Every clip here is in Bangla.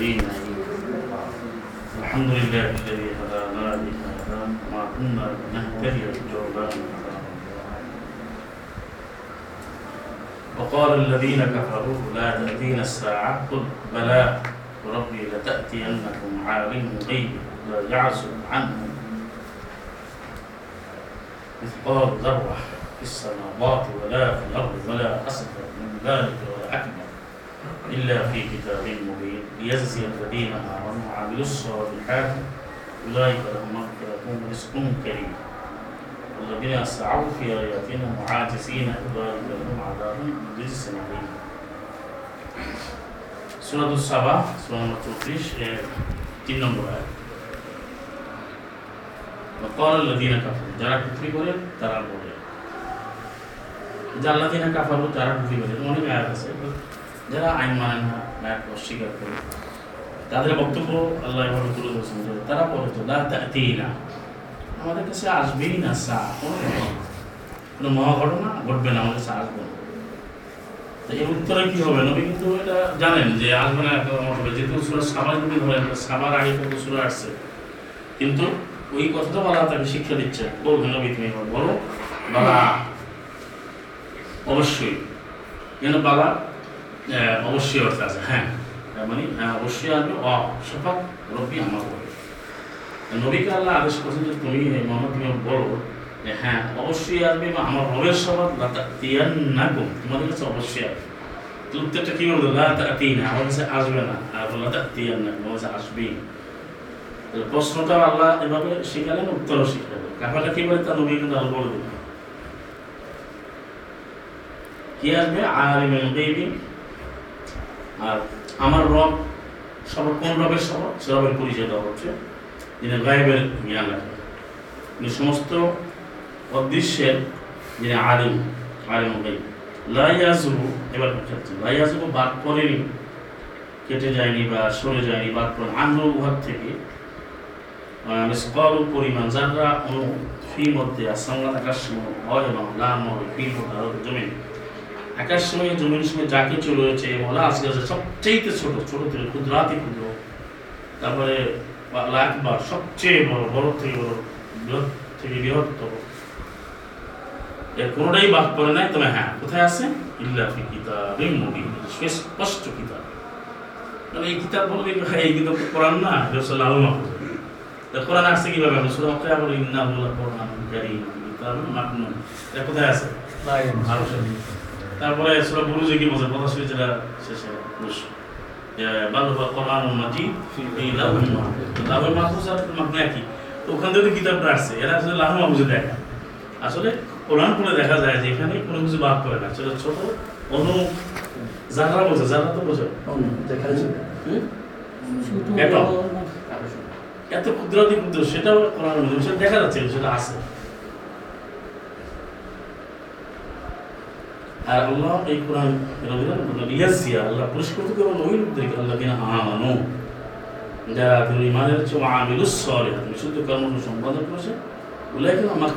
المرسلين الحمد لله الذي هدانا لهذا وما كنا لنهتدي لولا وقال الذين كفروا لا تأتينا الساعة قل بلى وربي لتأتينكم عالم الغيب لا يعزب عنه. مثقال ذرة في السماوات ولا في الأرض ولا أصغر من ذلك إلا في كتاب مبين ليجزي الذين آمنوا وعملوا الصالحات أولئك لهم مغفرة ورزق كريم والذين سعوا في آياتنا معاجزين أولئك لهم عذاب من رجس أليم سورة السبع سورة নম্বর চৌত্রিশ এর তিন নম্বর আয়াত وقال الذين كفروا যারা কুফরি করে তারা বলে জাল্লাদিনা কাফারু যারা কুফরি করে অনেক আয়াত আছে যারা আইন মানে না আয়াত অস্বীকার করে তাদের বক্তব্য আল্লাহ এভাবে তুলে ধরছেন যে তারা বলে তো লা তাতিনা আমাদের কাছে আসবেই না সা কোনো কোনো মহা ঘটনা ঘটবে না আমাদের কাছে আসবে না। তো এর উত্তরে কি হবে? নবী কিন্তু এটা জানেন যে আসবে না হবে যেহেতু সুরা সাবার যদি ধরেন সাবার আগে কিন্তু সুরা আসছে। কিন্তু ওই কথাটা বলা তাকে শিক্ষা দিচ্ছে। বলবে নবী তুমি বলো বালা অবশ্যই। কেন আহ, অবশ্যই অর্থ আছে। হ্যাঁ মানে হ্যাঁ অবশ্যই আসবে। অ সফাক রব্বি আমার বলে। নবীকে আল্লাহ আদেশ করছেন যে তুমি মোহাম্মদ, তুমি বলো যে হ্যাঁ অবশ্যই আসবে বা আমার রবের সবাদ তিয়ান না গুম তোমাদের কাছে অবশ্যই আসবে। উত্তরটা কি বলব লাতা তিন আমার কাছে আসবে না। আর লাতা তিয়ান না তোমার কাছে আসবেই। প্রশ্নটা আল্লাহ এভাবে শিখালেন, উত্তরও শিখালেন। কাফাটা কি বলে? তা নবী কিন্তু আল্লাহ বলে কি আসবে? গাইবি আর আমার রব সব কোন রবের সব সে রবের পরিচয় হচ্ছে, যিনি গায়েবের জ্ঞান রাখেন। তিনি সমস্ত অদৃশ্যের যিনি আলিম আলিম গাইব লাইয়াজুবু এবার বুঝাচ্ছি লাইয়াজুবু বাদ করেনি কেটে যায়নি বা সরে যায়নি, বাদ করেন আন্ধ্র উহার থেকে মিসকাল পরিমাণ, যারা অনু, ফি মধ্যে আসামলা আকাশ হয় এবং লাম হবে ফি মধ্যে জমিন। আকাশ সময় জমিন সময় যা কিছু রয়েছে বলা আজকে আছে সবচেয়ে ছোট ছোট থেকে ক্ষুদ্রাতি ক্ষুদ্র। তারপরে লাখবার সবচেয়ে বড় বড় থেকে বড় বৃহৎ থেকে বৃহত্তর এর কোনোটাই বাদ পড়ে নাই তবে হ্যাঁ কোথায় আছে? ইল্লা ফি কিতাবিম মুবিন স্পষ্ট কিতাব। মানে এই কিতাব বললে এই কিতাব তো কোরআন না রসুল কোরআন আসছে কীভাবে? আমরা সুরা আবার ইন্না হুল্লাহ কোরআন কারীম কিতাবুন মাকনুন কোথায় আছে? আরও তারপরে সুরা বুরুজে কি বলছে কথা শুনে যেটা শেষে বুঝ বাল হুয়া কোরআনুন মাজিদ ফি লাহুল মাহফুজ। মাহফুজ আর মাকনু একই। ওখান থেকে তো কিতাবটা আসছে এরা আসলে লাহুল মাহফুজে দেখা। আসলে কোরআন পড়ে দেখা যায় যে এখানে কোনো কিছু বাদ করে না ছোট ছোট অনু যারা বোঝে যারা তো বোঝে। এত ক্ষুদ্রাতি ক্ষুদ্র সেটাও কোরআন সেটা দেখা যাচ্ছে সেটা আছে। আর আল্লাহ এই কোরআন ইয়াসিয়া আল্লাহ পুরস্কৃত করবেন ওই লোকদেরকে আল্লাহ কিনা আমানো। যারা তুমি ইমানের হচ্ছে আমিলুস সলে বিশুদ্ধ কর্ম সম্পাদন করেছে। উল্লেখ আমার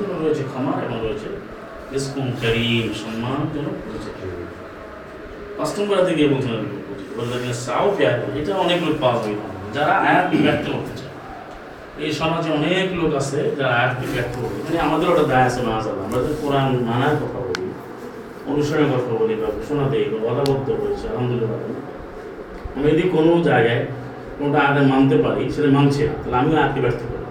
জন্য রয়েছে ক্ষমা এবং রয়েছে ইসকুম করিম, সম্মানজনক পাঁচ নম্বর বলছেন বললেন সাও পেয়ার এটা অনেক লোক পাওয়া যায় যারা আয়াত ব্যক্ত করতে চায়। এই সমাজে অনেক লোক আছে যারা আয়াতকে ব্যক্ত করবে মানে আমাদের ওটা দায় আছে মাঝ আমরা যে কোরআন মানার কথা বলি। অনুসরণের কথা বলি বা ঘোষণা দেই বা অদাবদ্ধ হয়েছে, আলহামদুলিল্লাহ। আমি যদি কোনো জায়গায় কোনটা আগে মানতে পারি, সেটা মানছি না, তাহলে আমিও আয়াতকে ব্যর্থ করি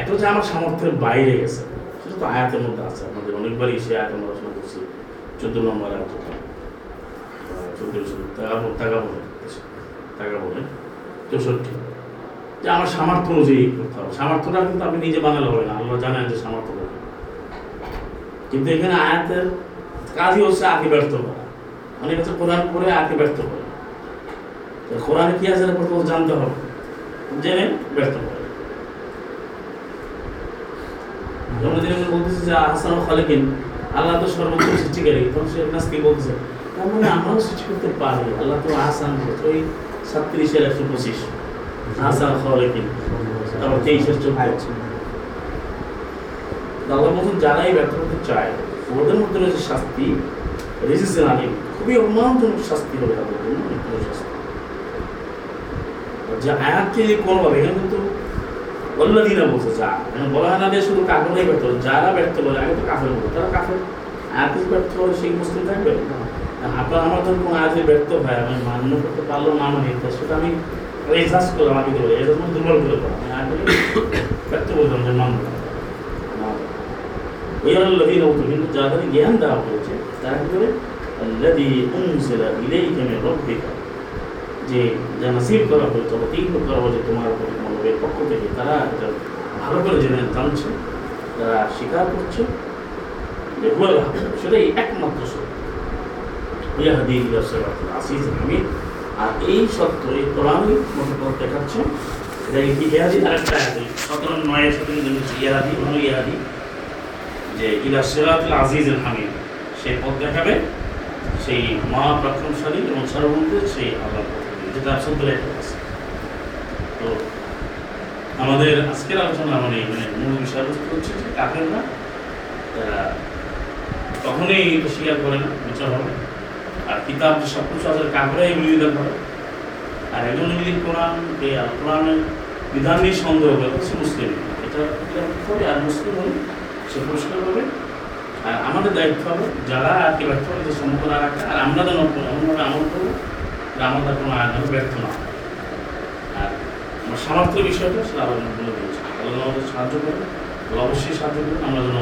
একটা হচ্ছে আমার সামর্থ্যের বাইরে গেছে, সেটা তো আয়াতের মধ্যে আছে। আমাদের অনেকবারই সে আয়াত আমরা আলোচনা করছি, চোদ্দ নম্বর আয়াত। টাকা বলে টাকা বলে চৌষট্টি। যে আমার সামর্থ্য অনুযায়ী করতে হবে। সামর্থ্যটা কিন্তু আপনি নিজে বানালে হবে না, আল্লাহ জানেন যে সামর্থ্য কিন্তু এখানে আয়াতের কাজই হচ্ছে আগে ব্যর্থ করা। অনেক হচ্ছে কোরআন পড়ে আগে ব্যর্থ করে। তো কি আছে প্রথম জানতে হবে। জেনে ব্যর্থ করে। বলতেছে যে আল্লাহ তো তখন সে তার মানে আমরাও সৃষ্টি করতে আল্লাহ তো ওই একশো পঁচিশ। বলছেন, যারাই ব্যর্থ করতে চায় ওদের মধ্যে রয়েছে শাস্তি রেজিস্ট্রেশন আলী খুবই অপমানজনক শাস্তি হবে তাদের জন্য মৃত্যুর শাস্তি যে আয়াতকে কোনোভাবে এখানে কিন্তু অল্লাদিনা বলছে, যা, এখানে বলা হয় না যে শুধু কাফেরাই ব্যর্থ হবে। যারা ব্যর্থ বলে, আগে তো কাফের বলে তারা কাফের আয়াতে ব্যর্থ হলে সেই মুসলিম থাকবে আপনার, আমার ধরুন কোনো আয়াতে ব্যর্থ হয়, আমি মান্য করতে পারল মানি, তা সেটা আমি এজাজ করলাম আমাকে বলে এজাজ মানে দুর্বল করে দেবো আমি আয়াতে ব্যর্থ বলতাম যে। না। ওই আল্লাদিনা উঠে কিন্তু যাদের জ্ঞান দেওয়া হয়েছে তারা করে আল্লাদি উনজিলা ইলাইকা যে যা নাসিব করা হয়েছে অবতীর্ণ করা হয়েছে তোমার উপর তোমার পক্ষ থেকে তারা এটা ভালো করে জেনে জানছে, তারা স্বীকার করছে। যে হুয়াল সেটাই একমাত্র সত্য। ইয়াহাদি ইলা সিরাতিল আসিজ হামিদ। আর এই সত্য, এই কোরআনই মতো পথ দেখাচ্ছে এটা কি ইয়াহাদি? আরেকটা ইয়াহাদি। সতেরো ইয়াহাদি হলো ইয়াহাদি। যে ইলা সিরাতিল আজিজুল হামিদ, সেই পথ দেখাবে, সেই মহাপ্রাক্রমশালী এবং সর্বমন্ত্রী সেই আল্লাহ যেটা একটা আছে। তো আমাদের আজকের আলোচনা মানে মানে মূল বিষয়বস্তু হচ্ছে যে কাফেররা তারা কখনোই স্বীকার করে না, বিচার হবে আর কিতাব যে সব কিছু আছে, কাফেরাই বিরোধিতা করে। আর একজন যদি কোরআন কোরআনের বিধান নিয়ে সন্দেহ করে মুসলিম। এটা আর মুসলিম হলে সে পুরস্কার পাবে আর আমাদের দায়িত্ব হবে যারা আর কি ব্যর্থ হবে যে সম্মুখ না রাখা আর আমরা যেন এমনভাবে আমল করবো যে আমাদের কোনো আয়োজন ব্যর্থ না হয়। আর আমার সামর্থ্য বিষয়টা সেটা আলোচনা বলে দিয়েছি আল্লাহ আমাদের সাহায্য করবে আল্লাহ অবশ্যই সাহায্য করবে আমরা যেন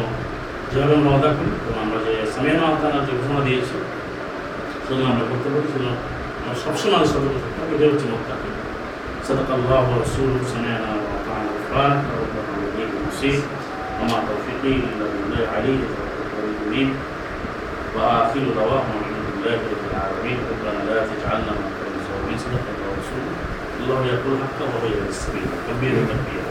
যেভাবে আমরা অদা করি এবং আমরা যে সামিয়ানা আহতানা যে ঘোষণা দিয়েছি সেগুলো আমরা করতে পারি সেগুলো আমরা সবসময় আমাদের সতর্ক থাকতে হবে এটা হচ্ছে মোত্তাকি صدق الله ورسوله سمعنا وأطعنا غفران ربنا وليك المصير وما توفيقي الحكيم المنان عليه المريدين وآخر رواهم عند الله رب العالمين. ربنا لا تجعلنا من قوم سوء مثلك يا الله. يقول حقا وغير السبيل. كبير تكبير